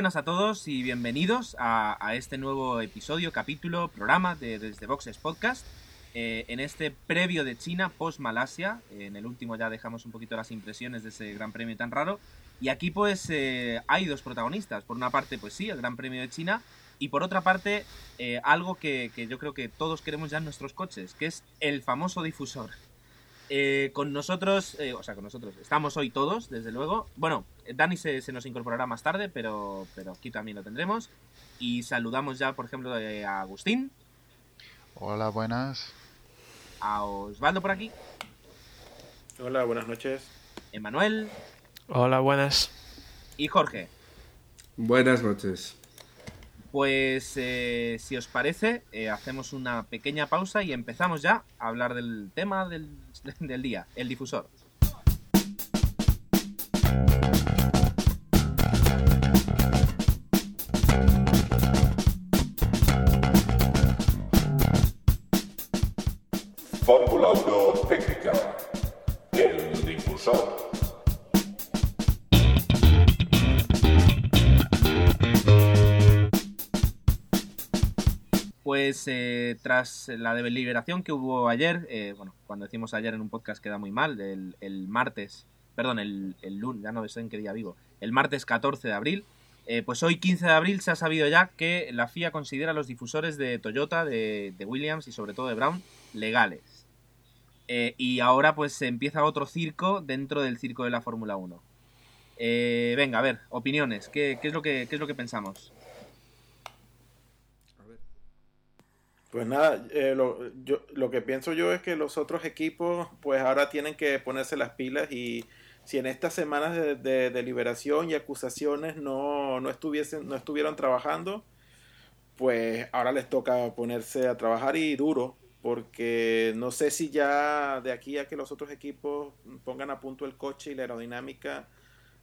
Buenas a todos y bienvenidos a, este nuevo episodio, capítulo, programa de Desde Boxes Podcast. Eh, en este previo de China post-Malasia, en el último ya dejamos un poquito las impresiones de ese gran premio tan raro. Y aquí pues eh, hay dos protagonistas. Por una parte, pues sí, el Gran Premio de China. Y por otra parte, eh, algo que yo creo que todos queremos ya en nuestros coches, que es el famoso difusor. Eh, con nosotros, eh, o sea, con nosotros, estamos hoy todos, desde luego. Bueno, Dani se, nos incorporará más tarde, pero, pero aquí también lo tendremos. Y saludamos ya, por ejemplo, eh, a Agustín. Hola, buenas. A Osvaldo por aquí. Hola, buenas noches. Emanuel. Hola, buenas. Y Jorge. Buenas noches. Pues si os parece, hacemos una pequeña pausa y empezamos ya a hablar del tema del del día, el difusor. Pues eh, tras la deliberación que hubo ayer, eh, bueno, cuando decimos ayer en un podcast queda muy mal, el, martes, perdón, el, lunes, ya no sé en qué día vivo, el martes 14 de abril, eh, pues hoy 15 de abril se ha sabido ya que la FIA considera los difusores de Toyota, de, Williams y sobre todo de Brown legales. y ahora pues se empieza otro circo dentro del circo de la Fórmula 1. venga, a ver, opiniones, ¿qué, es lo que, qué es lo que pensamos? Pues nada, eh, lo, yo, lo que pienso yo es que los otros equipos pues ahora tienen que ponerse las pilas y si en estas semanas de, deliberación y acusaciones no, no, estuviesen, no estuvieron trabajando, pues ahora les toca ponerse a trabajar y duro, porque no sé si ya de aquí a que los otros equipos pongan a punto el coche y la aerodinámica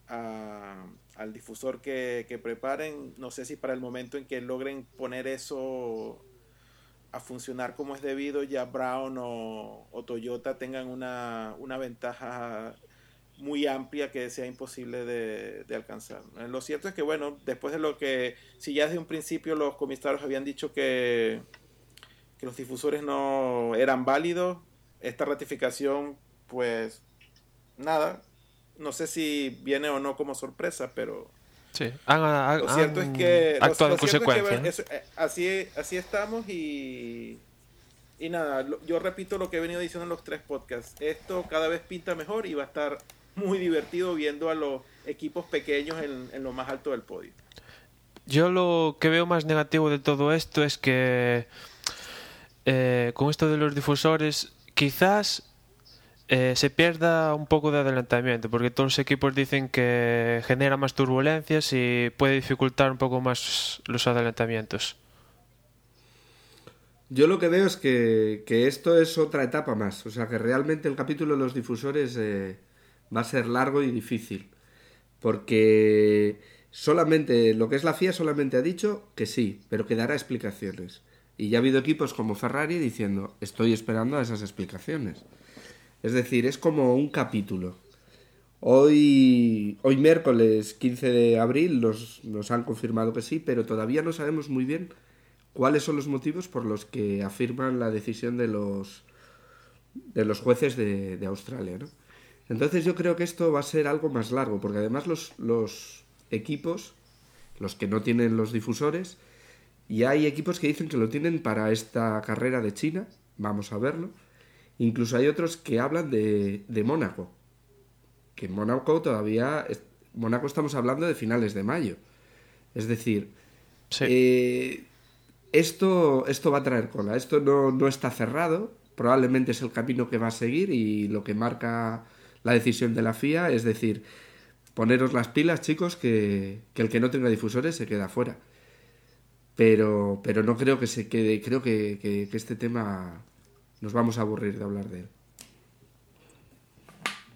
al difusor que, que preparen, no sé si para el momento en que logren poner eso a funcionar como es debido, ya Brown o, Toyota tengan una, ventaja muy amplia que sea imposible de, alcanzar. Lo cierto es que, bueno, después de lo que, si ya desde un principio los comisarios habían dicho que, que los difusores no eran válidos, esta ratificación, pues, nada, no sé si viene o no como sorpresa, pero Sí, lo cierto es que, así, así estamos y, y nada, yo repito lo que he venido diciendo en los tres podcasts. Esto cada vez pinta mejor y va a estar muy divertido viendo a los equipos pequeños en, lo más alto del podio. Yo lo que veo más negativo de todo esto es que eh, con esto de los difusores, quizás eh, se pierda un poco de adelantamiento, porque todos los equipos dicen que genera más turbulencias y puede dificultar un poco más los adelantamientos. Yo lo que veo es que, esto es otra etapa más, o sea que realmente el capítulo de los difusores eh, va a ser largo y difícil, porque solamente lo que es la FIA solamente ha dicho que sí, pero que dará explicaciones. Y ya ha habido equipos como Ferrari diciendo, estoy esperando a esas explicaciones. Es decir, es como un capítulo. Hoy, hoy miércoles 15 de abril nos, han confirmado que sí, pero todavía no sabemos muy bien cuáles son los motivos por los que afirman la decisión de los, de los jueces de, Australia. Entonces yo creo que esto va a ser algo más largo, porque además los, los equipos, los que no tienen los difusores, y hay equipos que dicen que lo tienen para esta carrera de China, vamos a verlo, Incluso hay otros que hablan de, de Mónaco. Que en Mónaco todavía. Mónaco estamos hablando de finales de mayo. Es decir, eh, esto, esto va a traer cola. Esto no, no está cerrado. Probablemente es el camino que va a seguir y lo que marca la decisión de la FIA. Es decir, poneros las pilas, chicos, que, que el que no tenga difusores se queda fuera. Pero, pero no creo que se quede. Creo que, que, que este tema nos vamos a aburrir de hablar de él.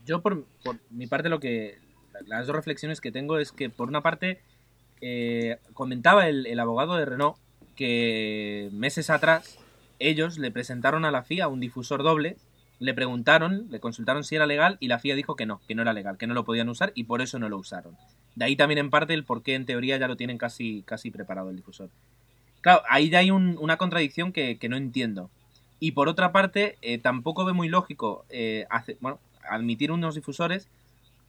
Yo por, mi parte lo que las dos reflexiones que tengo es que por una parte eh, comentaba el, abogado de Renault que meses atrás ellos le presentaron a la FIA un difusor doble le preguntaron, le consultaron si era legal y la FIA dijo que no, que no era legal, que no lo podían usar y por eso no lo usaron. De ahí también en parte el por qué en teoría ya lo tienen casi, casi preparado el difusor. Claro, ahí ya hay una contradicción que, no entiendo. Y por otra parte, eh, tampoco ve muy lógico eh, bueno, admitir unos difusores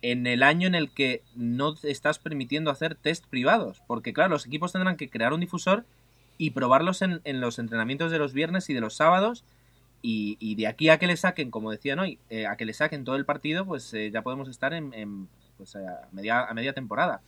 en el año en el que no estás permitiendo hacer test privados. Porque claro, los equipos tendrán que crear un difusor y probarlos en, los entrenamientos de los viernes y de los sábados y, de aquí a que le saquen, como decían hoy, eh, a que le saquen todo el partido, pues eh, ya podemos estar en, pues, a, media, a media temporada.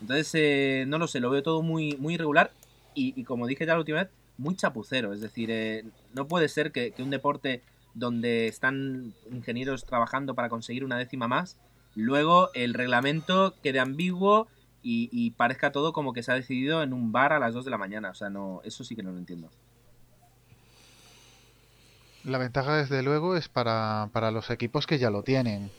Entonces, eh, no lo sé, lo veo todo muy, muy irregular y, como dije ya la última vez, muy chapucero. Es decir, no puede ser que, un deporte donde están ingenieros trabajando para conseguir una décima más, luego el reglamento quede ambiguo y, parezca todo como que se ha decidido en un bar a las 2 de la mañana. O sea, no, eso sí que no lo entiendo. La ventaja, desde luego, es para, para los equipos que ya lo tienen.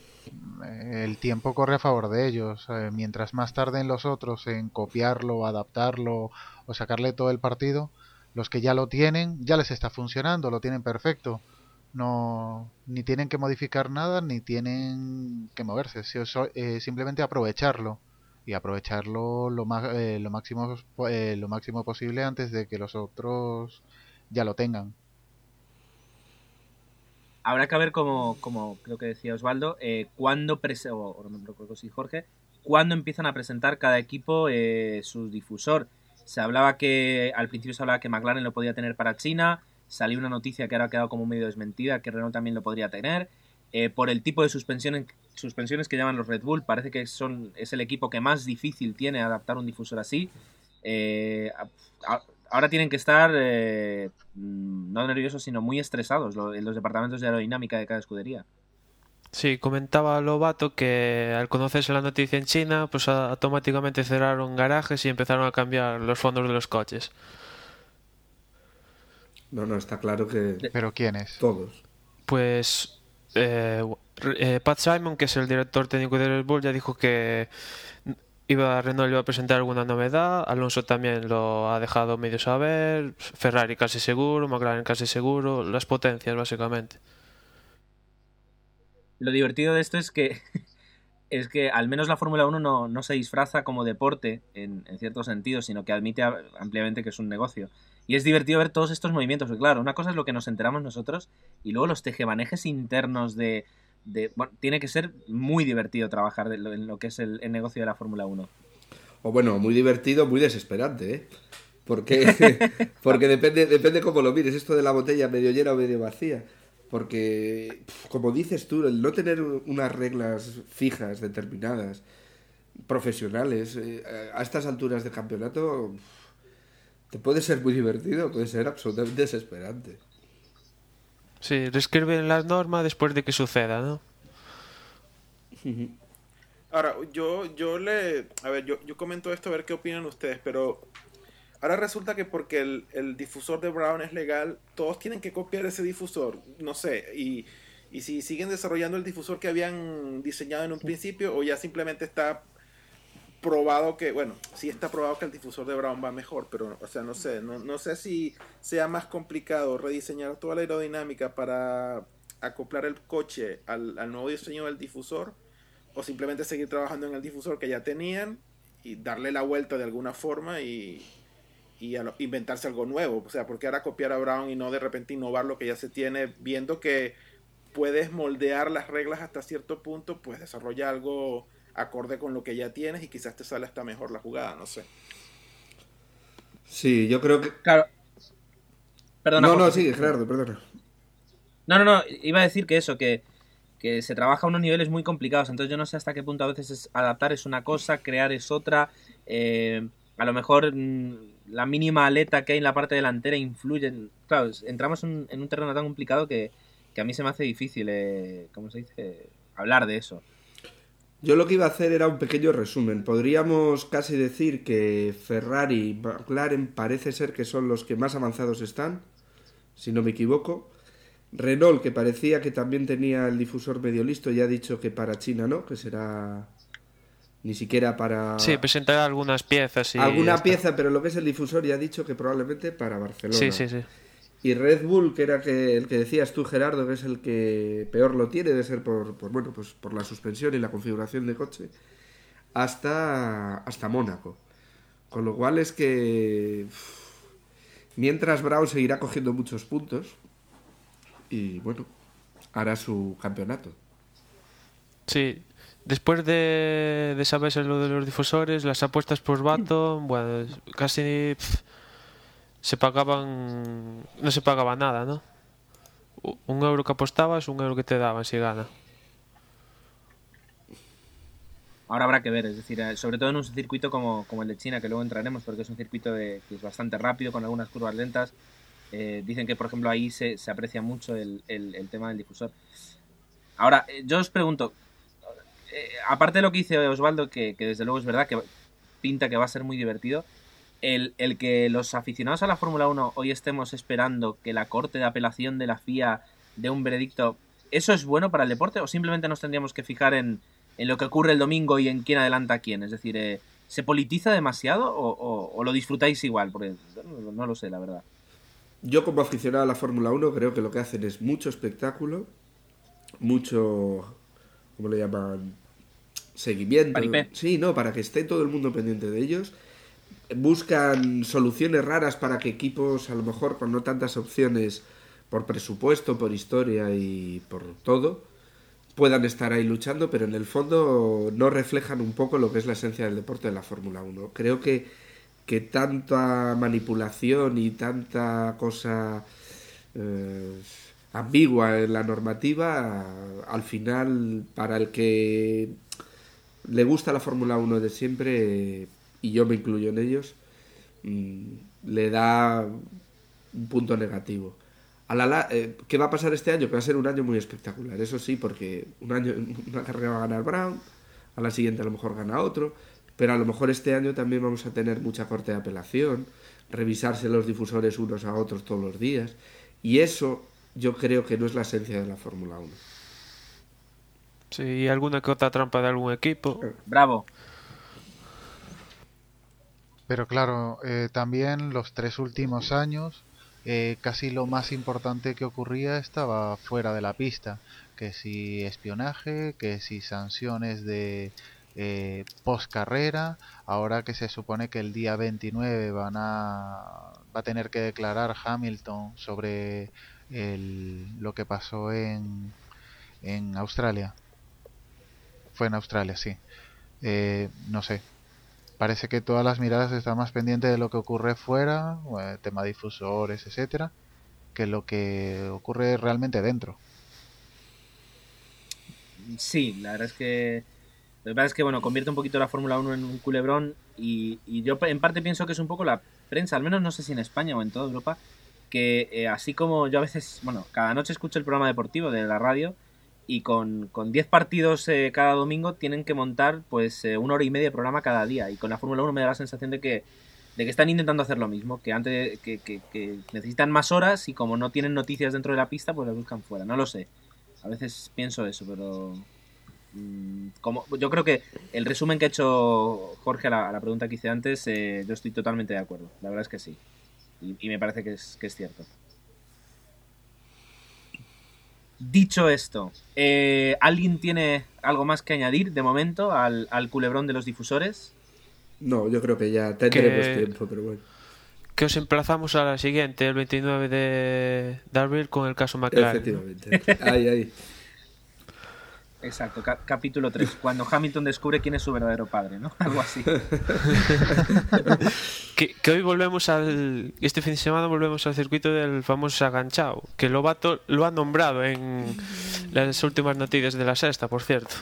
El tiempo corre a favor de ellos. Eh, mientras más tarden los otros en copiarlo, adaptarlo o sacarle todo el partido, los que ya lo tienen, ya les está funcionando, lo tienen perfecto. No, ni tienen que modificar nada, ni tienen que moverse. Eh, simplemente aprovecharlo y aprovecharlo lo, más, eh, lo, máximo, lo máximo posible antes de que los otros ya lo tengan habrá que ver como, como creo que decía Osvaldo, eh, cuándo, o, no me recuerdo si Jorge, cuándo empiezan a presentar cada equipo eh, su difusor. Se hablaba que, al principio se hablaba que McLaren lo podía tener para China, salió una noticia que ahora ha quedado como medio desmentida, que Renault también lo podría tener. Eh, por el tipo de suspensiones, suspensiones que llaman los Red Bull, parece que son, es el equipo que más difícil tiene adaptar un difusor así. Eh, ahora tienen que estar eh, mm, no nerviosos, sino muy estresados en los departamentos de aerodinámica de cada escudería. Sí, comentaba Lobato que al conocerse la noticia en China, pues automáticamente cerraron garajes y empezaron a cambiar los fondos de los coches. No, no, está claro que... ¿Pero quiénes? Todos. Pues eh, eh, Pat Simon, que es el director técnico de Red Bull, ya dijo que Iba, Renault iba a presentar alguna novedad, Alonso también lo ha dejado medio saber, Ferrari casi seguro, McLaren casi seguro, las potencias básicamente. Lo divertido de esto es que es que al menos la Fórmula 1 no, no, se disfraza como deporte en, en cierto sentido, sino que admite ampliamente que es un negocio. Y es divertido ver todos estos movimientos, porque claro, una cosa es lo que nos enteramos nosotros y luego los tejemanejes internos de, bueno, tiene que ser muy divertido trabajar en lo que es el, negocio de la Fórmula 1. O bueno, muy divertido, muy desesperante, ¿eh? Porque, porque depende, depende cómo lo mires, esto de la botella medio llena o medio vacía. Porque, como dices tú, el no tener unas reglas fijas, determinadas, profesionales, eh, a estas alturas de campeonato, te puede ser muy divertido, puede ser absolutamente desesperante. Sí, reescriben las normas después de que suceda, ¿no? Ahora, yo, yo le. A ver, yo, yo comento esto a ver qué opinan ustedes, pero. Ahora resulta que porque el, el, difusor de Brown es legal, todos tienen que copiar ese difusor. No sé. Y, y si siguen desarrollando el difusor que habían diseñado en un principio, o ya simplemente está probado que, bueno, sí está probado que el difusor de Brown va mejor, pero, o sea, no sé, no, no sé si sea más complicado rediseñar toda la aerodinámica para acoplar el coche al, nuevo diseño del difusor o simplemente seguir trabajando en el difusor que ya tenían y darle la vuelta de alguna forma y, y inventarse algo nuevo. O sea, porque ahora copiar a Brown y no de repente innovar lo que ya se tiene, viendo que puedes moldear las reglas hasta cierto punto, pues desarrolla algo acorde con lo que ya tienes y quizás te sale hasta mejor la jugada, no sé. Sí, yo creo que... Claro. Perdona. No, no, sigue, Gerardo, perdona. No, no, no, iba a decir que eso, que, que se trabaja a unos niveles muy complicados, entonces yo no sé hasta qué punto a veces es adaptar es una cosa, crear es otra, eh, a lo mejor mm, la mínima aleta que hay en la parte delantera influye, claro, entramos en, un terreno tan complicado que, que, a mí se me hace difícil, eh, ¿cómo se dice?, hablar de eso. Yo lo que iba a hacer era un pequeño resumen. Podríamos casi decir que Ferrari y McLaren parece ser que son los que más avanzados están, si no me equivoco. Renault, que parecía que también tenía el difusor medio listo, ya ha dicho que para China no, que será ni siquiera para... Sí, presentará algunas piezas y... Alguna pieza, pero lo que es el difusor ya ha dicho que probablemente para Barcelona. Sí, sí, sí. Y Red Bull, que era que, el que decías tú, Gerardo, que es el que peor lo tiene, de ser por, por, bueno, pues por la suspensión y la configuración de coche, hasta, hasta Mónaco. Con lo cual es que. Mientras Brown seguirá cogiendo muchos puntos. Y bueno, hará su campeonato. Sí, después de, de saberse lo de los difusores, las apuestas por Baton, bueno, casi pf, se pagaban. No se pagaba nada, ¿no? Un euro que apostabas, un euro que te daban si gana. Ahora habrá que ver, es decir, eh, sobre todo en un circuito como, como el de China, que luego entraremos, porque es un circuito de, que es bastante rápido, con algunas curvas lentas. Eh, dicen que, por ejemplo, ahí se, se aprecia mucho el, el- el tema del difusor. Ahora, eh, yo os pregunto, eh, aparte de lo que dice Osvaldo, que, desde luego es verdad que pinta que va a ser muy divertido, el, el que los aficionados a la Fórmula 1 hoy estemos esperando que la corte de apelación de la FIA dé un veredicto, ¿eso es bueno para el deporte o simplemente nos tendríamos que fijar en, en lo que ocurre el domingo y en quién adelanta a quién? Es decir, eh, ¿se politiza demasiado o, o- o lo disfrutáis igual? Porque no, no lo sé, la verdad. Yo como aficionado a la Fórmula 1 creo que lo que hacen es mucho espectáculo, mucho, ¿cómo le llaman? Seguimiento. Paripé. Sí, no, para que esté todo el mundo pendiente de ellos. Buscan soluciones raras para que equipos, a lo mejor con no tantas opciones por presupuesto, por historia y por todo, puedan estar ahí luchando, pero en el fondo no reflejan un poco lo que es la esencia del deporte de la Fórmula 1. Creo que, que tanta manipulación y tanta cosa eh, ambigua en la normativa, al final, para el que le gusta la Fórmula 1 de siempre, y yo me incluyo en ellos, mm, le da un punto negativo. A la, eh, ¿Qué va a pasar este año? Que va a ser un año muy espectacular, eso sí, porque un año, una carrera va a ganar Brown, a la siguiente a lo mejor gana otro, pero a lo mejor este año también vamos a tener mucha corte de apelación, revisarse los difusores unos a otros todos los días, y eso yo creo que no es la esencia de la Fórmula 1. Sí, y alguna que otra trampa de algún equipo. Bravo. Pero claro, eh, también los tres últimos años, eh, casi lo más importante que ocurría estaba fuera de la pista. Que si espionaje, que si sanciones de eh, post carrera. Ahora que se supone que el día 29 van a, va a tener que declarar Hamilton sobre el- lo que pasó en, en Australia. Fue en Australia, sí. Eh, no sé, parece que todas las miradas están más pendientes de lo que ocurre fuera, eh, tema difusores, etcétera, que lo que ocurre realmente dentro. Sí, la verdad es que. La verdad es que, bueno, convierte un poquito la Fórmula 1 en un culebrón. Y, y yo, en parte, pienso que es un poco la prensa, al menos no sé si en España o en toda Europa, que eh, así como yo a veces, bueno, cada noche escucho el programa deportivo de la radio y con, con 10 partidos eh, cada domingo tienen que montar pues eh, una hora y media de programa cada día. Y con la Fórmula 1 me da la sensación de que, de que están intentando hacer lo mismo, que antes que, necesitan más horas y como no tienen noticias dentro de la pista, pues las buscan fuera. No lo sé. A veces pienso eso, pero mm, como yo creo que el resumen que ha hecho Jorge a la, a la pregunta que hice antes, eh, yo estoy totalmente de acuerdo. La verdad es que sí. Y, y me parece que es, que es cierto. Dicho esto, eh, ¿alguien tiene algo más que añadir de momento al, al culebrón de los difusores? No, yo creo que ya tendremos Que- tiempo, pero bueno. Que os emplazamos a la siguiente, el 29 de, de abril, con el caso McLaren. ¿no? Efectivamente. Ahí, ahí. Exacto, ca- capítulo 3, cuando Hamilton descubre quién es su verdadero padre, ¿no? Algo así. Que, que hoy volvemos al. Este fin de semana volvemos al circuito del famoso Saganchao. Que Lobato lo ha nombrado en las últimas noticias de la sexta, por cierto.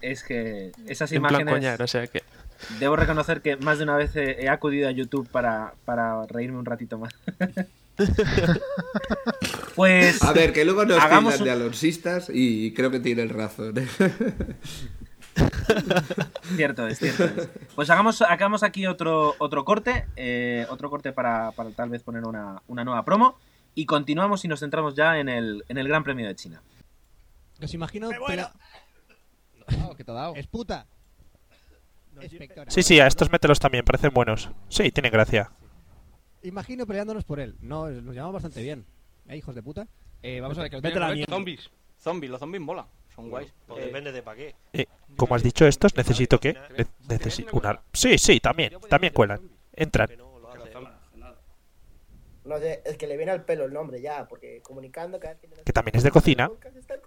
Es que esas En plan imágenes... coñar, o sea que. Debo reconocer que más de una vez he acudido a YouTube para, para reírme un ratito más. pues. A ver, que luego nos Hagamos tildan de un- alonsistas y creo que tienen razón. Cierto es, cierto es. Pues hagamos, hagamos aquí otro, otro corte. eh, otro corte para, para tal vez poner una, una nueva promo. Y continuamos y nos centramos ya en el, en el Gran Premio de China. Os imagino. pela- ¿Qué te ha dado? Es puta. Sí, sí, a estos mételos también, parecen buenos. Sí, tienen gracia. Imagino peleándonos por él. No, nos llevamos bastante bien. ¿Eh, hijos de puta? Eh, vamos a ver, que lo Vete la mierda. Zombies. Zombies, los zombies molan. Son guays. Pues Eh, depende de para qué. Eh, como has dicho estos, necesito que... ne- necesito una... Sí, sí, también, también cuelan. Entran. Que no lo hace. No sé, es que le viene al pelo el nombre ya, porque comunicando cada vez que... Que también es de cocina.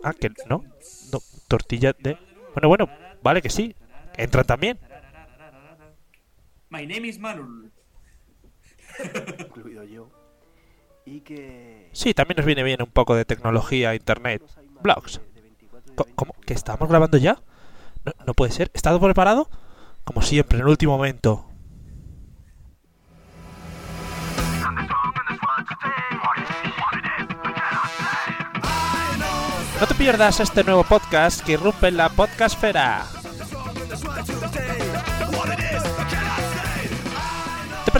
Ah, que no. No, tortilla de... Bueno, bueno, vale que sí. Entran también. My name is Manul. incluido yo. Y que. Sí, también nos viene bien un poco de tecnología, internet, blogs. ¿Cómo? ¿Que estamos grabando ya? No, no puede ser. ¿Está todo preparado? Como siempre, en el último momento. No te pierdas este nuevo podcast que irrumpe en la podcastfera.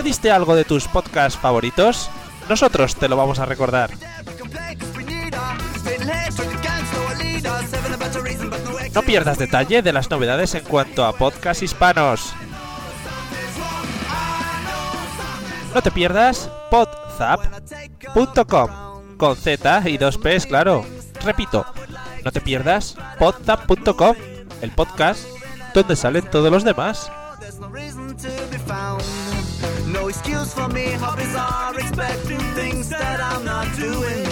Perdiste algo de tus podcasts favoritos? Nosotros te lo vamos a recordar. No pierdas detalle de las novedades en cuanto a podcasts hispanos. No te pierdas podzap.com con Z y dos P's, claro. Repito, no te pierdas podzap.com, el podcast donde salen todos los demás. No excuse for me, expecting things that I'm not doing.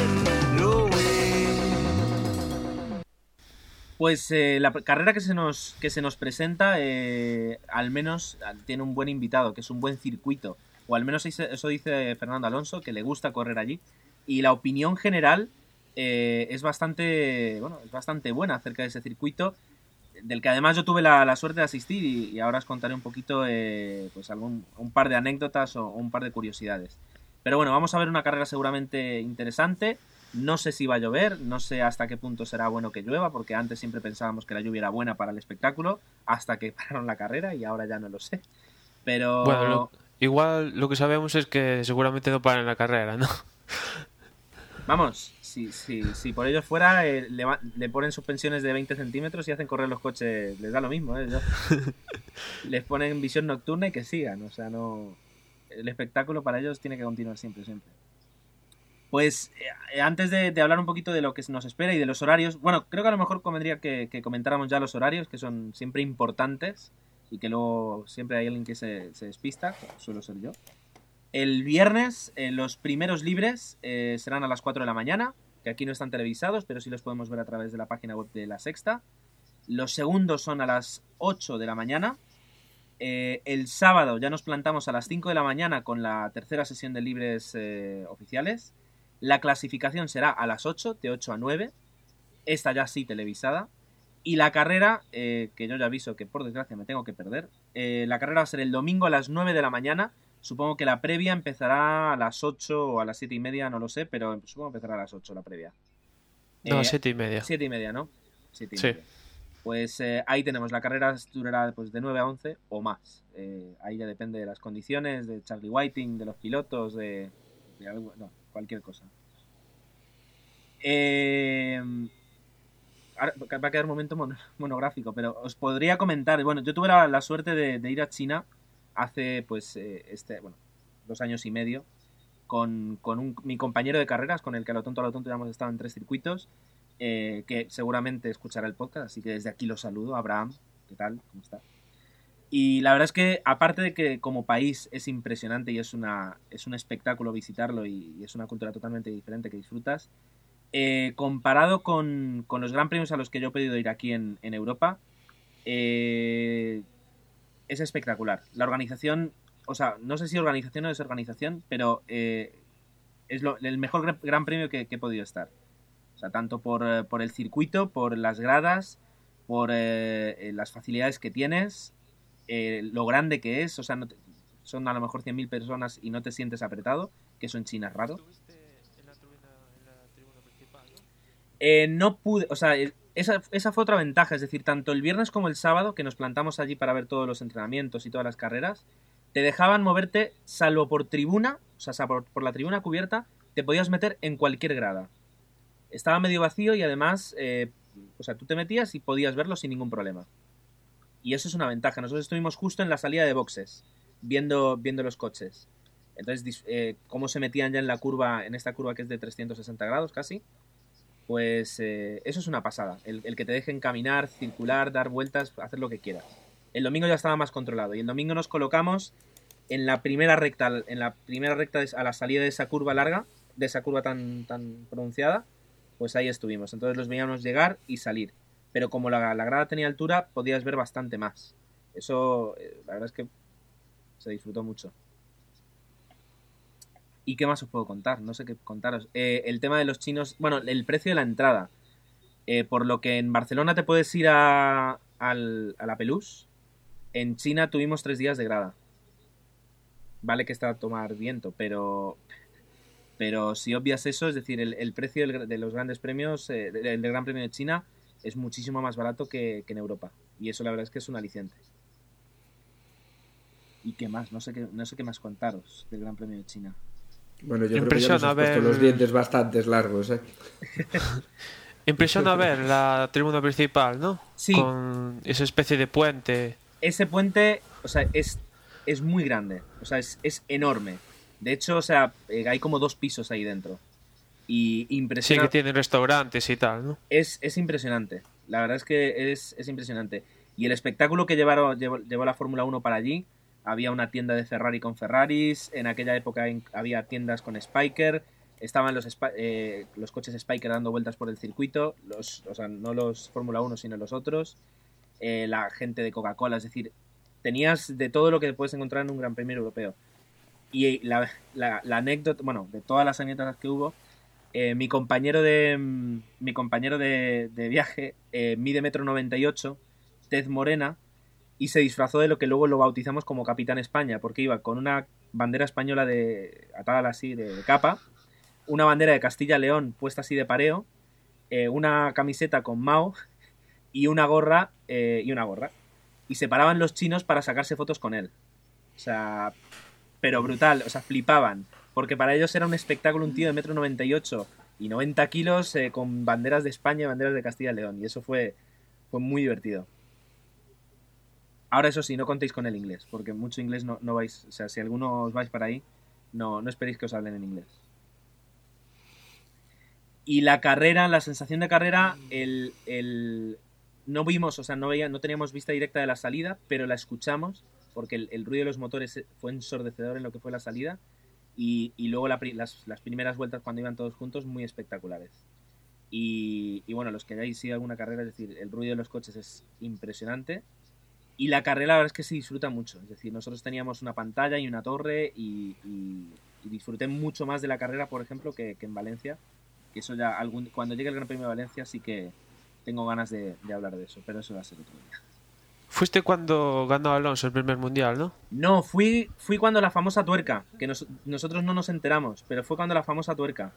Pues eh, la carrera que se nos, que se nos presenta, eh, al menos tiene un buen invitado, que es un buen circuito. O al menos eso eso dice Fernando Alonso, que le gusta correr allí. Y la opinión general eh, es bastante bueno, es bastante buena acerca de ese circuito, del que además yo tuve la, la suerte de asistir y, y ahora os contaré un poquito eh, pues algún, un par de anécdotas o un par de curiosidades. Pero bueno, vamos a ver una carrera seguramente interesante. No sé si va a llover, no sé hasta qué punto será bueno que llueva, porque antes siempre pensábamos que la lluvia era buena para el espectáculo, hasta que pararon la carrera y ahora ya no lo sé. Pero Bueno, lo- igual lo que sabemos es que seguramente no paran la carrera, ¿no? vamos, si, si, si por ellos fuera, eh, le, va- le ponen suspensiones de 20 centímetros y hacen correr los coches, les da lo mismo, ¿eh? Les ponen visión nocturna y que sigan, o sea, no... El espectáculo para ellos tiene que continuar siempre, siempre. Pues eh, antes de, de hablar un poquito de lo que nos espera y de los horarios, bueno, creo que a lo mejor convendría que, que comentáramos ya los horarios, que son siempre importantes y que luego siempre hay alguien que se, se despista, suelo ser yo. El viernes, eh, los primeros libres eh, serán a las 4 de la mañana, que aquí no están televisados, pero sí los podemos ver a través de la página web de La Sexta. Los segundos son a las 8 de la mañana. Eh, el sábado ya nos plantamos a las 5 de la mañana con la tercera sesión de libres eh, oficiales. La clasificación será a las 8, de 8 a 9. Esta ya sí televisada. Y la carrera, eh, que yo ya aviso que por desgracia me tengo que perder, la carrera va a ser el domingo a las 9 de la mañana. Supongo que la previa empezará a las 8 o a las 7 y media, no lo sé, pero supongo que empezará a las 8 la previa. No, Eh, siete y media. Siete y media, ¿no? Siete y Sí. media. Pues eh, ahí tenemos, la carrera durará pues, de 9 a 11 o más. Eh, ahí ya depende de las condiciones, de Charlie Whiting, de los pilotos, de, de algo- no, cualquier cosa. Eh, ahora va a quedar un momento mono- monográfico, pero os podría comentar, bueno, yo tuve la, la suerte de, de ir a China hace pues eh, este, bueno, dos años y medio con, con un- mi compañero de carreras, con el que a lo tonto a lo tonto ya hemos estado en tres circuitos, eh, que seguramente escuchará el podcast, así que desde aquí lo saludo, Abraham, ¿qué tal? ¿Cómo está? Y la verdad es que, aparte de que como país es impresionante y es, una, es un espectáculo visitarlo y, es una cultura totalmente diferente que disfrutas, eh, comparado con, con los gran premios a los que yo he podido ir aquí en, en Europa, es espectacular. La organización, o sea, no sé si organización o desorganización, pero eh, es lo- el mejor gran- premio que, que he podido estar. O sea, tanto por, eh, por el circuito, por las gradas, por eh, las facilidades que tienes, eh, lo grande que es, o sea, no te- son a lo mejor 100.000 personas y no te sientes apretado, que eso en China es raro. Eh, no pude, o sea, el- esa, esa fue otra ventaja, es decir, tanto el viernes como el sábado, que nos plantamos allí para ver todos los entrenamientos y todas las carreras, te dejaban moverte, salvo por tribuna, o sea, por, por la tribuna cubierta, te podías meter en cualquier grada. Estaba medio vacío y además, eh, o sea, tú te metías y podías verlo sin ningún problema. Y eso es una ventaja. Nosotros estuvimos justo en la salida de boxes, viendo, viendo los coches. Entonces, eh, cómo se metían ya en la curva, en esta curva que es de 360 grados casi, pues eh, eso es una pasada. El, el que te dejen caminar, circular, dar vueltas, hacer lo que quieras. El domingo ya estaba más controlado y el domingo nos colocamos en la primera recta, en la primera recta a la salida de esa curva larga, de esa curva tan, tan pronunciada, pues ahí estuvimos. Entonces los veíamos llegar y salir. Pero como la, la grada tenía altura, podías ver bastante más. Eso, eh, la verdad es que se disfrutó mucho. ¿Y qué más os puedo contar? No sé qué contaros. Eh, el tema de los chinos, bueno, el precio de la entrada. Eh, por lo que en Barcelona te puedes ir a, a la Pelús, en China tuvimos tres días de grada. Vale que está a tomar viento, pero pero si obvias eso, es decir, el, precio de los grandes premios, eh, del, del Gran Premio de China, es muchísimo más barato que, que en Europa. Y eso la verdad es que es un aliciente. ¿Y qué más? No sé qué, no sé qué más contaros del Gran Premio de China. Bueno, yo creo que ya nos Impresiona ver- los dientes bastante largos, ¿eh? Impresiona ver la tribuna principal, ¿no? Sí. Con esa especie de puente. Ese puente, o sea, es, es muy grande. O sea, es, es enorme. De hecho, o sea, eh, hay como dos pisos ahí dentro. Y Sí, impresiona. que tiene restaurantes y tal, ¿no? es, es impresionante. La verdad es que es, es impresionante. Y el espectáculo que llevaron, llevó, llevó la Fórmula 1 para allí, había una tienda de Ferrari con Ferraris, en aquella época había tiendas con Spiker, estaban los, eh, los coches Spiker dando vueltas por el circuito, los, o sea, no los Fórmula 1 sino los otros, eh, la gente de Coca-Cola, es decir, tenías de todo lo que puedes encontrar en un Gran Premio Europeo. Y la, la- la anécdota, bueno, de todas las anécdotas que hubo, eh, mi compañero de mm, mi compañero de, de viaje eh, mide metro 98, tez morena, y se disfrazó de lo que luego lo bautizamos como Capitán España, porque iba con una bandera española de atada así de, de capa, una bandera de Castilla-León puesta así de pareo, eh, una camiseta con Mao y una gorra eh, y una gorra. Y se paraban los chinos para sacarse fotos con él. O sea, pero brutal, o sea, flipaban. Porque para ellos era un espectáculo un tío de metro 98 y 90 kilos eh, con banderas de España y banderas de Castilla y León. Y eso fue, fue muy divertido. Ahora eso sí, no contéis con el inglés, porque mucho inglés no, no vais, o sea, si alguno os vais para ahí, no, no esperéis que os hablen en inglés. Y la carrera, la sensación de carrera, el, el- no vimos, o sea, no, veía, no teníamos vista directa de la salida, pero la escuchamos, porque el, ruido de los motores fue ensordecedor en lo que fue la salida. Y, y luego las, las primeras vueltas cuando iban todos juntos, muy espectaculares. Y, bueno, los que hayáis ido alguna carrera, es decir, el ruido de los coches es impresionante. Y la carrera, la verdad es que se disfruta mucho. Es decir, nosotros teníamos una pantalla y una torre y, y- y disfruté mucho más de la carrera, por ejemplo, que, que en Valencia. Y eso ya, algún, cuando llegue el Gran Premio de Valencia, sí que tengo ganas de, de hablar de eso, pero eso va a ser otro día. Fuiste cuando ganó Alonso el primer mundial, ¿no? No, fui, fui cuando la famosa tuerca, que nos- nosotros no nos enteramos, pero fue cuando la famosa tuerca.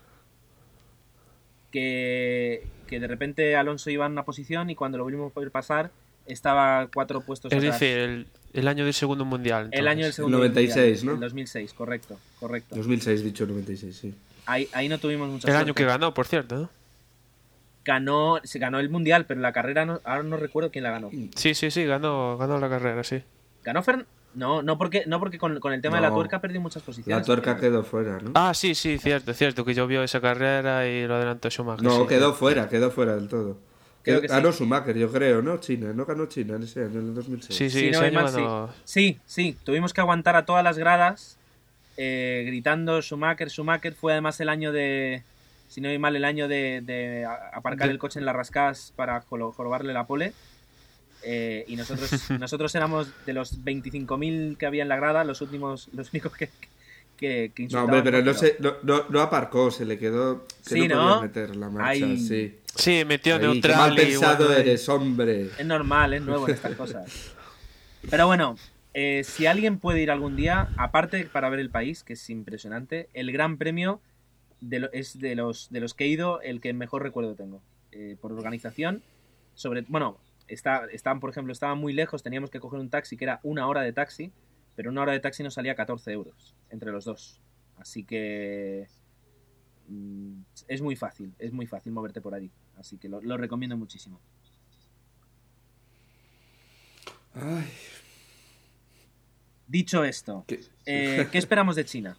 Que, que de repente Alonso iba en una posición y cuando lo volvimos a ver pasar estaba cuatro puestos Es atrás. decir, el, el año del segundo mundial. el año del entonces. segundo 96, mundial, ¿no? El 2006, correcto, correcto. 2006, dicho 96, sí. Ahí, ahí no tuvimos mucha El suerte. año que ganó, por cierto, ¿no? Ganó, se ganó el mundial, pero la carrera no, ahora no recuerdo quién la ganó. Sí, sí, sí, ganó, ganó la carrera, sí. ¿Ganó Fern? No, no porque, no porque con, con el tema de la No. tuerca perdió muchas posiciones. La tuerca quedó fuera, ¿no? Ah, sí, sí, cierto, cierto, que yo vio esa carrera y lo adelantó Schumacher. No, sí. quedó fuera, quedó fuera del todo. Creo que sí. ganó Schumacher, yo creo, ¿no? China, no ganó China en ese año, en el 2006. Sí, sí, ese año sí. ganó. Sí, sí, tuvimos que aguantar a todas las gradas eh, gritando Schumacher, Schumacher. Fue además el año de, si no voy mal, el año de, aparcar De- el coche en las rascadas para jorobarle la pole. Eh, y nosotros, nosotros éramos de los 25.000 que había en la grada, los últimos, los únicos que, que, que No, hombre, pero no, se, no, no, no aparcó, se le quedó. Que Sí, no, ¿no? podía meter la marcha, sí. Sí, metió neutral mal pensado bueno, eres, hombre. Es normal, es nuevo en estas cosas. Pero bueno, eh, si alguien puede ir algún día, aparte para ver el país, que es impresionante, el Gran Premio de lo- es de los, de los que he ido el que mejor recuerdo tengo. Eh, por organización, sobre bueno, está, estaban, por ejemplo, estaban muy lejos, teníamos que coger un taxi que era una hora de taxi, pero una hora de taxi nos salía 14 euros entre los dos. Así que mm, es muy fácil, es muy fácil moverte por allí. Así que lo, lo recomiendo muchísimo. Ay. Dicho esto, eh, ¿qué esperamos de China?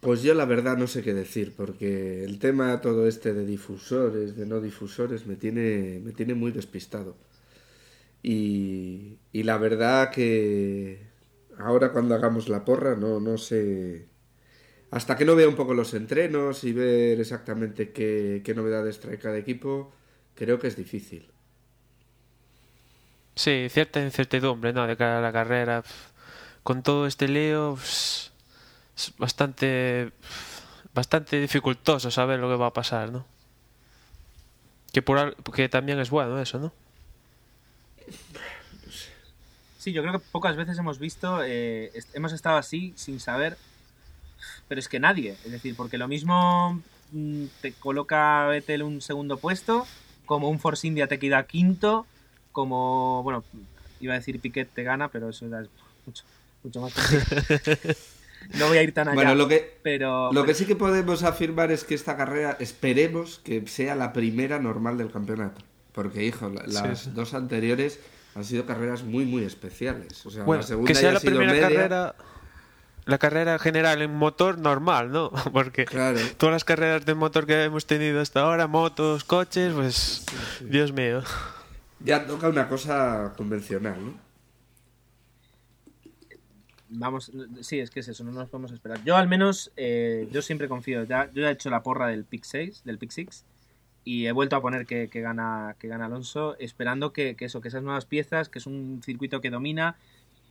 Pues yo la verdad no sé qué decir, porque el tema todo este de difusores, de no difusores, me tiene, me tiene muy despistado. Y, la verdad que ahora cuando hagamos la porra no, no sé... Hasta que no vea un poco los entrenos y ver exactamente qué, qué novedades trae cada equipo, creo que es difícil. Sí, cierta incertidumbre, ¿no? De cara a la carrera. Con todo este lío, es bastante bastante dificultoso saber lo que va a pasar, ¿no? Que, por, que también es bueno eso, ¿no? Sí, yo creo que pocas veces hemos visto, eh, est- hemos estado así sin saber, pero es que nadie, es decir, porque lo mismo mm, te coloca Vettel un segundo puesto, como un Force India te queda quinto, como, bueno, iba a decir Piquet te gana, pero eso ya es mucho, mucho más. no voy a ir tan allá, Bueno, lo que, pero... lo que sí que podemos afirmar es que esta carrera esperemos que sea la primera normal del campeonato. Porque, hijo, la- las sí. dos anteriores han sido carreras muy, muy especiales. O sea, Bueno, la segunda que sea ya ha la sido primera media. carrera la carrera general en motor normal, ¿no? Porque todas las carreras de motor que hemos tenido hasta ahora, motos, coches, pues Dios mío. Ya toca una cosa convencional, ¿no? Vamos, sí, es que es eso, no nos podemos esperar. Yo al menos, eh, yo siempre confío. Ya, yo ya he hecho la porra del Pick 6, del Pick 6, y he vuelto a poner que, que gana, que gana Alonso, esperando que, que eso, que esas nuevas piezas, que es un circuito que domina,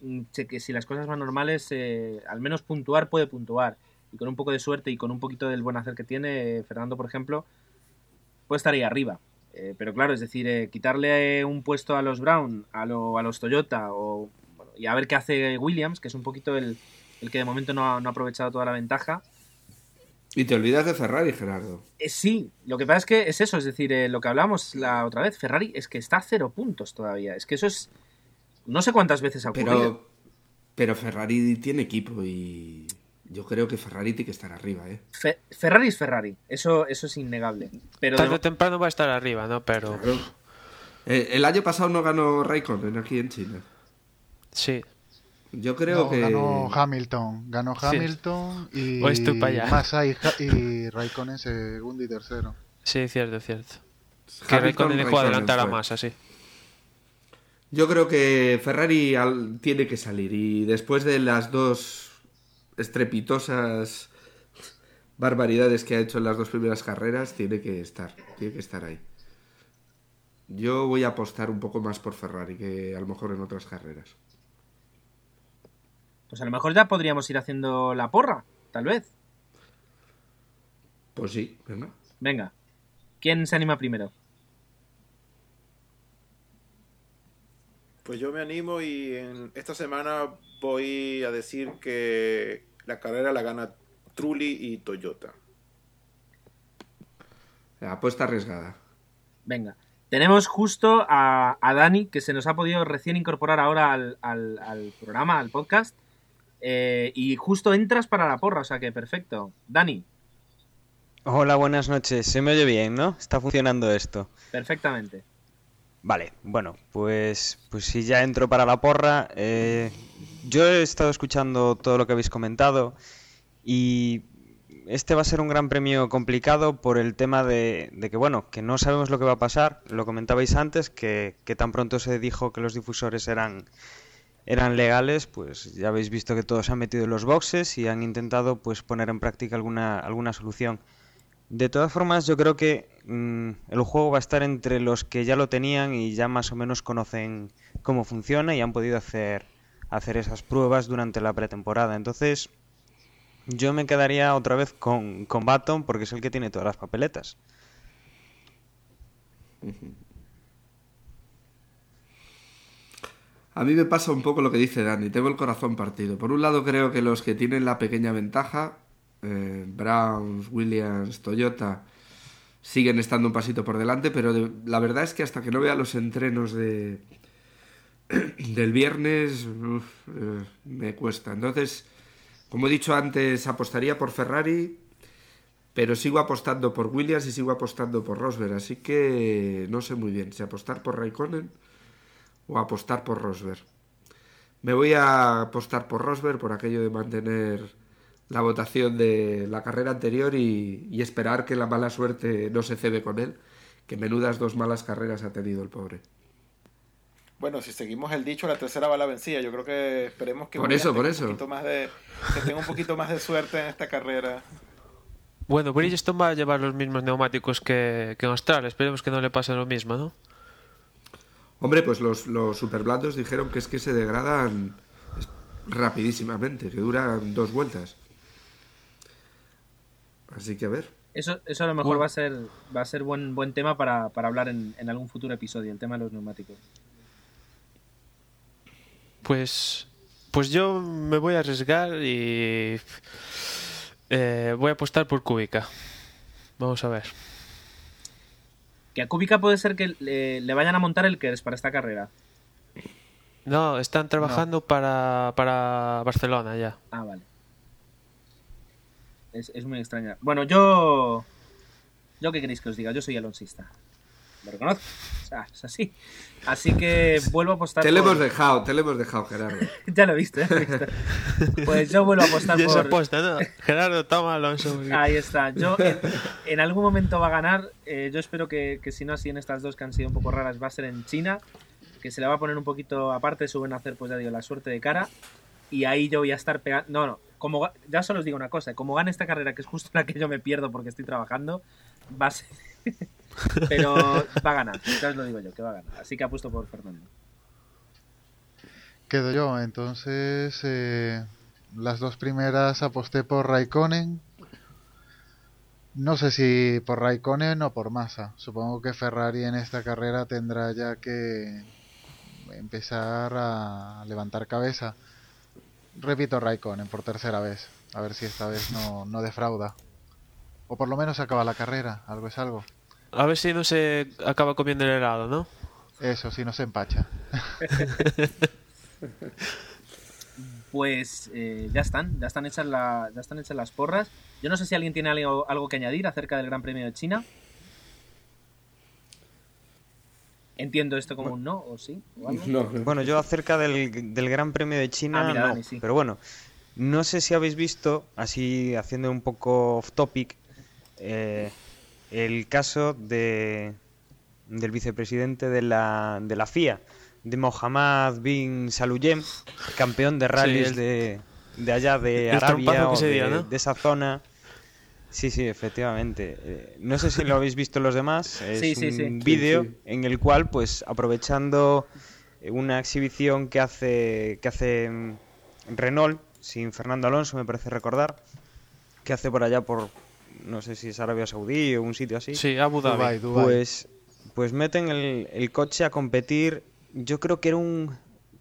mm, que si las cosas van normales, eh, al menos puntuar puede puntuar. Y con un poco de suerte y con un poquito del buen hacer que tiene, eh, Fernando, por ejemplo, puede estar ahí arriba. Eh, pero claro, es decir, eh, quitarle eh, un puesto a los Brown, a, lo- a los Toyota, o, bueno, y a ver qué hace Williams, que es un poquito el, el que de momento no ha, no ha aprovechado toda la ventaja. Y te olvidas de Ferrari, Gerardo. Eh, sí, lo que pasa es que es eso, es decir, eh, lo que hablamos la otra vez, Ferrari es que está a cero puntos todavía. Es que eso es. No sé cuántas veces ha ocurrido. Pero, pero Ferrari tiene equipo y yo creo que Ferrari tiene que estar arriba, ¿eh? Fe- Ferrari es Ferrari, eso, eso es innegable. Pero Tarde de- o temprano va a estar arriba, ¿no? Pero Eh, el año pasado no ganó Raikkonen aquí en China. sí. Yo creo No, que... ganó Hamilton, ganó Sí. Hamilton y O estoy pa' allá. Massa y, Ja- y Raikkonen segundo y tercero. Sí, cierto, cierto. Que Hamilton, Raikkonen dejó adelantar a. Massa, sí. Yo creo que Ferrari al- tiene que salir y después de las dos estrepitosas barbaridades que ha hecho en las dos primeras carreras, tiene que estar, tiene que estar ahí. Yo voy a apostar un poco más por Ferrari que a lo mejor en otras carreras. Pues a lo mejor ya podríamos ir haciendo la porra, tal vez. Pues sí, venga. Venga, ¿quién se anima primero? Pues yo me animo y en esta semana voy a decir que la carrera la gana Trulli y Toyota. Apuesta arriesgada. Venga. Tenemos justo a, a Dani, que se nos ha podido recién incorporar ahora al, al- al programa, al podcast. Eh, y justo entras para la porra, o sea que perfecto. Dani, Hola, buenas noches. Se me oye bien, ¿no? Está funcionando esto. perfectamente. Vale, bueno, pues, pues si ya entro para la porra, eh, yo he estado escuchando todo lo que habéis comentado y este va a ser un gran premio complicado por el tema de, de que, bueno, que no sabemos lo que va a pasar. Lo comentabais antes, que, que tan pronto se dijo que los difusores eran, eran legales, pues ya habéis visto que todos se han metido en los boxes y han intentado pues poner en práctica alguna, alguna solución. De todas formas, yo creo que mm, el juego va a estar entre los que ya lo tenían y ya más o menos conocen cómo funciona y han podido hacer, hacer esas pruebas durante la pretemporada. Entonces, yo me quedaría otra vez con, con Baton porque es el que tiene todas las papeletas. A mí me pasa un poco lo que dice Dani, tengo el corazón partido. Por un lado creo que los que tienen la pequeña ventaja, eh, Browns, Williams, Toyota, siguen estando un pasito por delante, pero de- la verdad es que hasta que no vea los entrenos de del viernes eh, me cuesta. Entonces, como he dicho antes, apostaría por Ferrari, pero sigo apostando por Williams y sigo apostando por Rosberg, así que no sé muy bien si apostar por Raikkonen o apostar por Rosberg. Me voy a apostar por Rosberg por aquello de mantener la votación de la carrera anterior y, y esperar que la mala suerte no se cebe con él, que menudas dos malas carreras ha tenido el pobre. Bueno, si seguimos el dicho, la tercera va la vencida. Yo creo que esperemos que Por eso, por tenga eso. Un poquito más de, que tenga un poquito más de suerte en esta carrera. Bueno, Bridgestone va a llevar los mismos neumáticos que, que en Australia. Esperemos que no le pase lo mismo, ¿no? Hombre, pues los, los superblandos dijeron que es que se degradan rapidísimamente, que duran dos vueltas. Así que a ver. Eso, eso a lo mejor Bueno. va a ser va a ser buen buen tema para, para hablar en, en algún futuro episodio, el tema de los neumáticos. Pues, pues yo me voy a arriesgar y eh, voy a apostar por Kubica. Vamos a ver. Que a Kubica puede ser que le, le vayan a montar el KERS para esta carrera. No, están trabajando para, para Barcelona ya. Ah, vale. Es, es muy extraña. Bueno, yo. ¿Yo qué queréis que os diga? Yo soy alonsista. Lo reconozco. O sea, es así. Así que vuelvo a apostar Te por- hemos dejado, te le hemos dejado, Gerardo. ya lo he visto, ya lo he visto. Pues yo vuelvo a apostar Y esa por. apuesta, ¿no? Gerardo, toma Alonso. Ahí está. Yo en, en algún momento va a ganar. eh, yo espero que, que si no así en estas dos que han sido un poco raras va a ser en China. Que se le va a poner un poquito aparte. Suben a hacer, pues ya digo, la suerte de cara. Y ahí yo voy a estar pegando. No, no. Como ya solo os digo una cosa. Como gane esta carrera, que es justo la que yo me pierdo porque estoy trabajando, va a ser. Pero va a ganar. Ya os lo digo yo, que va a ganar. Así que apuesto por Fernando. Quedo yo, entonces eh, las dos primeras aposté por Raikkonen. No sé si por Raikkonen o por Massa. Supongo que Ferrari en esta carrera tendrá ya que empezar a levantar cabeza. Repito Raikkonen por tercera vez. A ver si esta vez no, no defrauda. O por lo menos acaba la carrera. Algo es algo. A ver si no se acaba comiendo el helado, ¿no? Eso, si no se empacha. Pues eh, ya están, ya están hechas la- ya están hechas las porras. Yo no sé si alguien tiene algo, algo que añadir acerca del Gran Premio de China. Entiendo esto como un no, o sí, o algo. Bueno, yo acerca del, del Gran Premio de China, Ah, mira, no. Dani, sí. Pero bueno, no sé si habéis visto, así haciendo un poco off topic, eh, el caso de, del vicepresidente de la, de la FIA, de Mohammad bin Saluyem, campeón de rallies el- de, de allá de Arabia o de, dio, ¿no? de esa zona. Sí, sí, efectivamente. Eh, no sé si lo habéis visto los demás. Es Sí, sí, un vídeo en el cual, pues, aprovechando una exhibición que hace que hace mm, Renault sin Fernando Alonso, me parece recordar, que hace por allá por no sé si es Arabia Saudí o un sitio así. Sí, Abu Dhabi. Dubái, Dubái. Pues pues meten el, el coche a competir. Yo creo que era un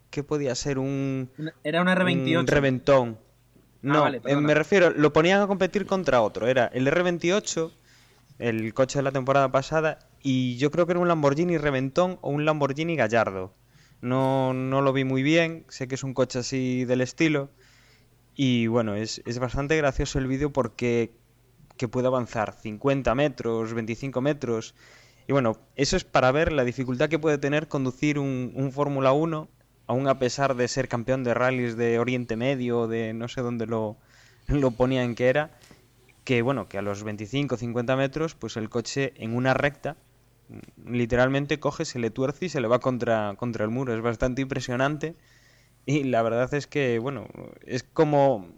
¿qué podía ser? Un Era una R28. un reventón. No, vale, eh, me refiero, lo ponían a competir contra otro. Era el R28, el coche de la temporada pasada, y yo creo que era un Lamborghini Reventón o un Lamborghini Gallardo. No, no lo vi muy bien, sé que es un coche así del estilo. Y bueno, es, es bastante gracioso el vídeo porque que puede avanzar 50 metros, 25 metros. Y bueno, eso es para ver la dificultad que puede tener conducir un, Fórmula 1, aún a pesar de ser campeón de rallies de Oriente Medio, de no sé dónde lo, lo ponían que era, que bueno, que a los 25 50 metros, pues el coche en una recta, literalmente coge, se le tuerce y se le va contra, contra el muro. Es bastante impresionante. Y la verdad es que, bueno, es como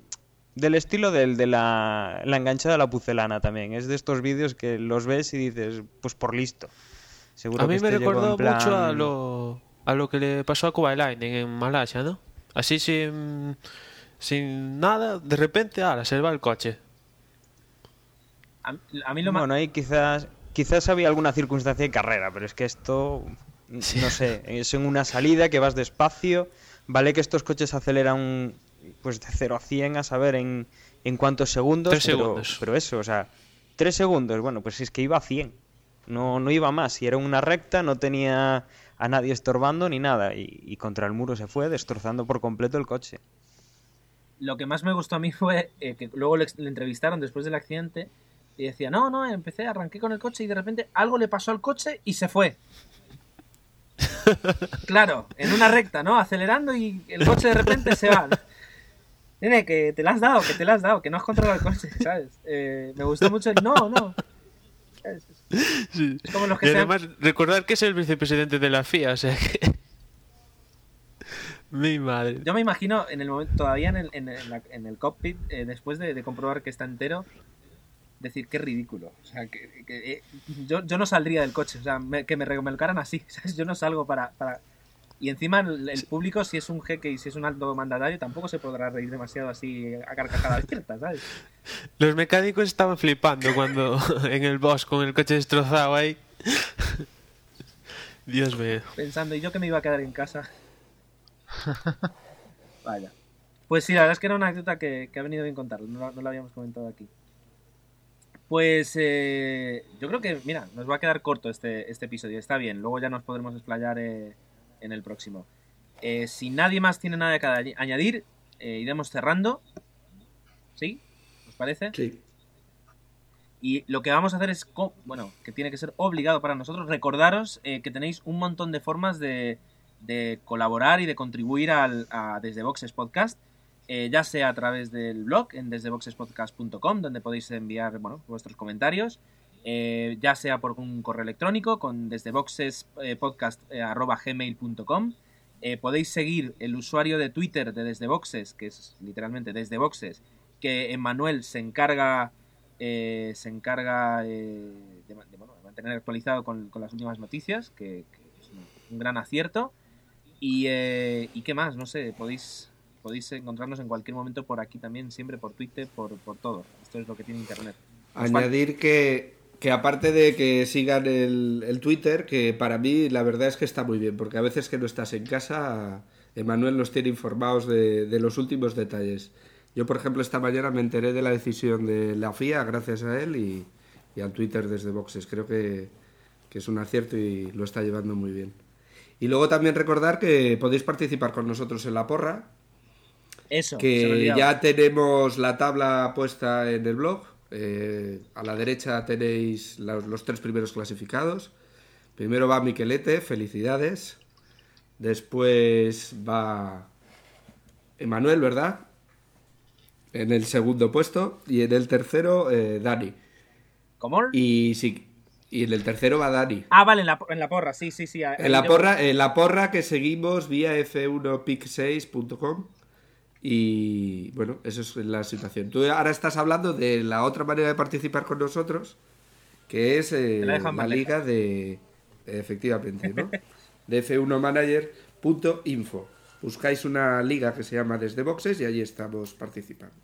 del estilo del, de la, la enganchada de la pucelana también. Es de estos vídeos que los ves y dices, pues por listo. Seguro A mí que me este recordó plan- mucho a lo, a lo que le pasó a Kuwait en Malasia, ¿no? Así sin, sin nada, de repente, ahora se le va el coche. A, a mí lo más... Bueno, ahí quizás, quizás había alguna circunstancia de carrera, pero es que esto, no sé, es en una salida que vas despacio. Vale que estos coches aceleran pues de 0 a 100 a saber en, en cuántos segundos. Tres pero, segundos. pero eso, o sea, 3 segundos, bueno, pues es que iba a 100. No, no iba más. Y era una recta, no tenía a nadie estorbando ni nada. Y, y contra el muro se fue, destrozando por completo el coche. lo que más me gustó a mí fue eh, que luego le, le entrevistaron después del accidente y decía, no, no, empecé, arranqué con el coche y de repente algo le pasó al coche y se fue. Claro, en una recta, ¿no? Acelerando y el coche de repente se va. Nene, que te la has dado, que te la has dado, que no has controlado el coche, ¿sabes? Eh, me gustó mucho el no, no. Sí. Es como los que y además, recordar que es el vicepresidente de la FIA, o sea que... Mi madre. Yo me imagino en el momento, todavía en el, en el- en la- en el cockpit, eh, después de, de comprobar que está entero, decir qué ridículo. O sea, que, que, eh, yo, yo no saldría del coche, o sea, me- que me remolcaran así, ¿sabes? Yo no salgo para... para... Y encima el, el público, si es un jeque y si es un alto mandatario, tampoco se podrá reír demasiado así a carcajada abierta, ¿sabes? Los mecánicos estaban flipando cuando en el boss con el coche destrozado ahí. Dios mío. Pensando, ¿y yo que me iba a quedar en casa? Vaya. Pues sí, la verdad es que era una anécdota que, que ha venido bien contarlo, no, la- no la habíamos comentado aquí. Pues eh, yo creo que, mira, nos va a quedar corto este, este episodio, está bien, luego ya nos podremos explayar eh, en el próximo. Eh, si nadie más tiene nada que añ- añadir, eh, iremos cerrando. ¿Sí? ¿Os parece? Sí. Y lo que vamos a hacer es, bueno, que tiene que ser obligado para nosotros, recordaros eh, que tenéis un montón de formas de, de colaborar y de contribuir al, a Desde Boxes Podcast, eh, ya sea a través del blog en desdeboxespodcast.com, donde podéis enviar bueno, vuestros comentarios, eh, ya sea por un correo electrónico con desdeboxespodcast.gmail.com. Eh, podéis seguir el usuario de Twitter de Desde Boxes, que es literalmente Desde Boxes, que Emanuel se encarga eh, se encarga eh, de, bueno, de mantener actualizado con, las últimas noticias, que, es un, gran acierto. Y, eh, y qué más, no sé, podéis podéis encontrarnos en cualquier momento por aquí también, siempre por Twitter, por, por todo. Esto es lo que tiene Internet. Añadir que, que aparte de que sigan el, el Twitter, que para mí la verdad es que está muy bien, porque a veces que no estás en casa, Emanuel nos tiene informados de, de los últimos detalles. Yo, por ejemplo, esta mañana me enteré de la decisión de la FIA gracias a él y, y al Twitter desde Boxes. Creo que, que es un acierto y lo está llevando muy bien. Y luego también recordar que podéis participar con nosotros en la porra, Eso, que ya tenemos la tabla puesta en el blog. Eh, a la derecha tenéis los tres primeros clasificados. Primero va Miquelete, felicidades. Después va Emanuel, ¿verdad? En el segundo puesto. Y en el tercero, eh, Dani. ¿Cómo? Y, sí, y en el tercero va Dani. Ah, vale, en la, en la porra, sí, sí, sí. En la porra, en la porra que seguimos vía f1pic6.com y bueno, eso es la situación. Tú ahora estás hablando de la otra manera de participar con nosotros, que es eh, la liga de efectivamente, ¿no? de f1manager.info. Buscáis una liga que se llama Desde Boxes y allí estamos participando.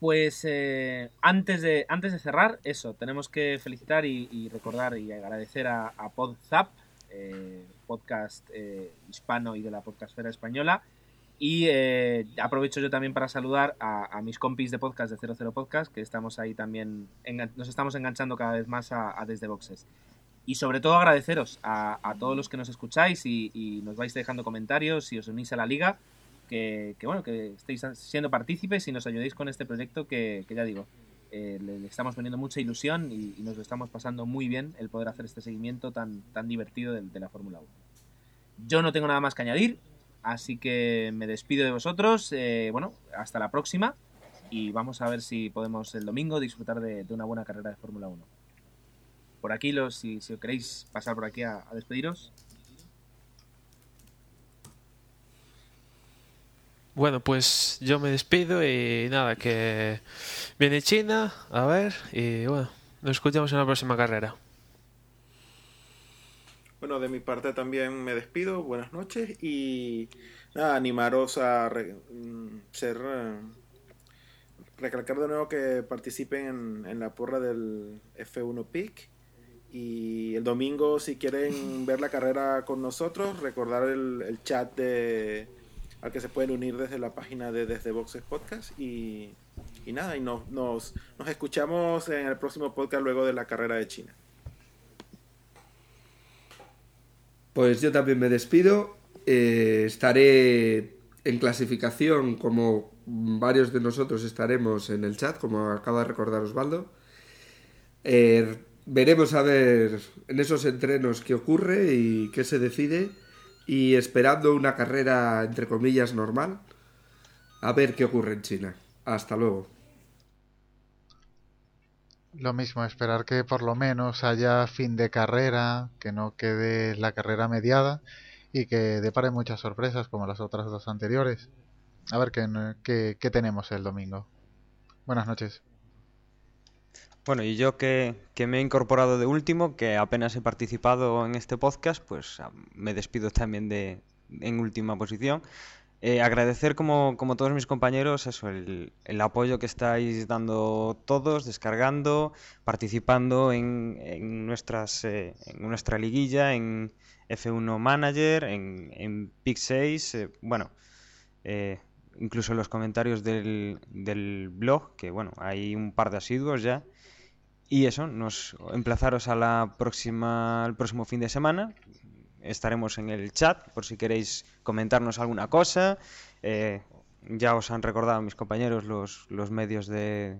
Pues eh, antes, de, antes de cerrar, eso, tenemos que felicitar y, y recordar y agradecer a, a PodZap, eh, podcast hispano y de la podcastfera española. Y eh, aprovecho yo también para saludar a, a mis compis de podcast de 00 Podcast, que estamos ahí también, nos estamos enganchando cada vez más a, a Desde Boxes. Y sobre todo agradeceros a, a todos los que nos escucháis y, y nos vais dejando comentarios y os unís a la liga que, que, bueno, que estéis siendo partícipes y nos ayudéis con este proyecto que, que ya digo, eh, le estamos poniendo mucha ilusión y, y nos lo estamos pasando muy bien el poder hacer este seguimiento tan, tan divertido de, de la Fórmula 1. Yo no tengo nada más que añadir, así que me despido de vosotros. eh, bueno, hasta la próxima y vamos a ver si podemos el domingo disfrutar de, una buena carrera de Fórmula 1. Por aquí, los, si, queréis pasar por aquí a despediros. Bueno, pues yo me despido y nada, que viene China, a ver, y bueno, nos escuchamos en la próxima carrera. Bueno, de mi parte también me despido. Buenas noches y nada, animaros a re- mm, ser. eh, recalcar de nuevo que participen en, en la porra del F1 PIC. Y el domingo, si quieren ver la carrera con nosotros, recordar el, el chat de, al que se pueden unir desde la página de Desde Boxes Podcast. Y, y nada, y nos, nos, nos escuchamos en el próximo podcast luego de la carrera de China. Pues yo también me despido. Eh, estaré en clasificación como varios de nosotros estaremos en el chat, como acaba de recordar Osvaldo. Eh, veremos a ver en esos entrenos qué ocurre y qué se decide y esperando una carrera entre comillas normal a ver qué ocurre en China. Hasta luego. Lo mismo, esperar que por lo menos haya fin de carrera, que no quede la carrera mediada y que depare muchas sorpresas como las otras dos anteriores. A ver qué, qué, tenemos el domingo. Buenas noches. Bueno, y yo que, que, me he incorporado de último, que apenas he participado en este podcast, pues me despido también de en última posición. Eh, agradecer como, como, todos mis compañeros eso, el, el, apoyo que estáis dando todos, descargando, participando en, en nuestras, eh, en nuestra liguilla, en F1 Manager, en, en Pick 6, eh, bueno, incluso en los comentarios del, del blog, que bueno, hay un par de asiduos ya. Y eso, nos emplazaros a la próxima, al próximo fin de semana. Estaremos en el chat por si queréis comentarnos alguna cosa. Eh, ya os han recordado mis compañeros los, los medios de,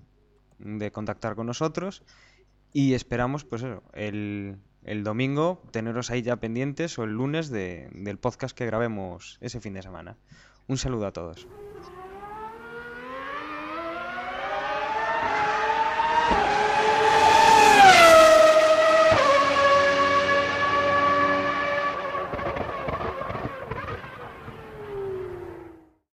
de, contactar con nosotros. Y esperamos, pues el, el, domingo teneros ahí ya pendientes o el lunes de, del podcast que grabemos ese fin de semana. Un saludo a todos.